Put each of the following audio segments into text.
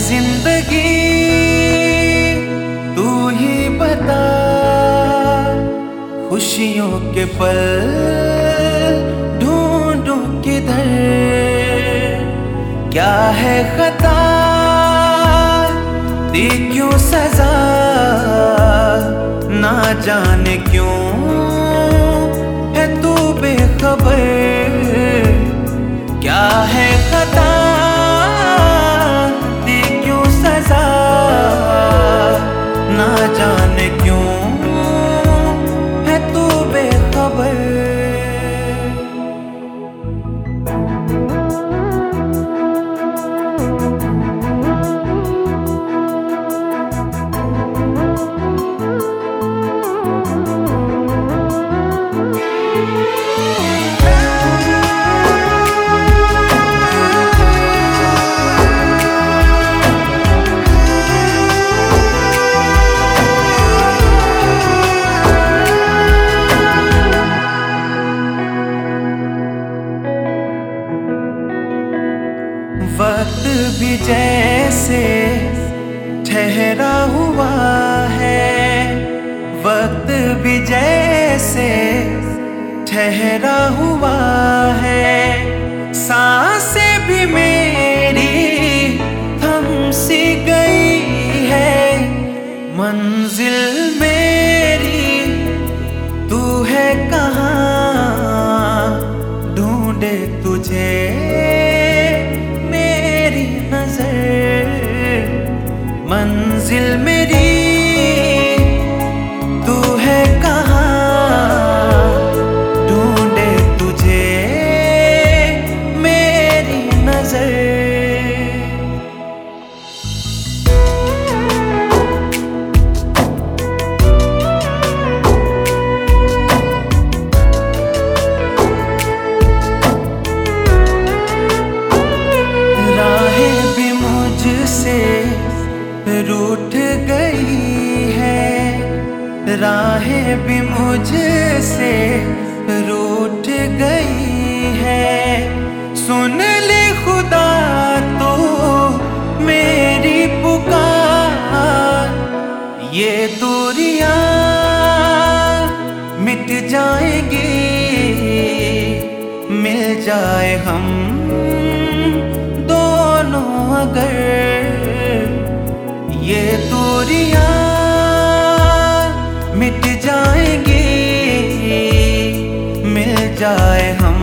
ज़िंदगी तू ही बता। खुशियों के पल ढूंढू किधर। क्या है खता? ती क्यों सजा? ना जाने क्यों है तू बेखबर? जाने क्यों भी जैसे ठहरा हुआ है, वक्त भी जैसे ठहरा हुआ है। साँसें भी मेरी थम सी गई है, मंजिल मेरी, तू है कहाँ? रूठ गई है। राहें भी मुझसे रूठ गई है। सुन ले खुदा तो मेरी पुकार। ये दूरियाँ मिट जाएँगी। मिल जाए हम दोनों अगर ये दूरियाँ मिट जाएँगी। मिल जाए हम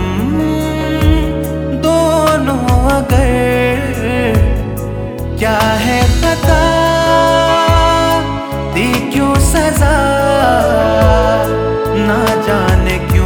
दोनों अगर। क्या है पता? दी क्यों सजा? ना जाने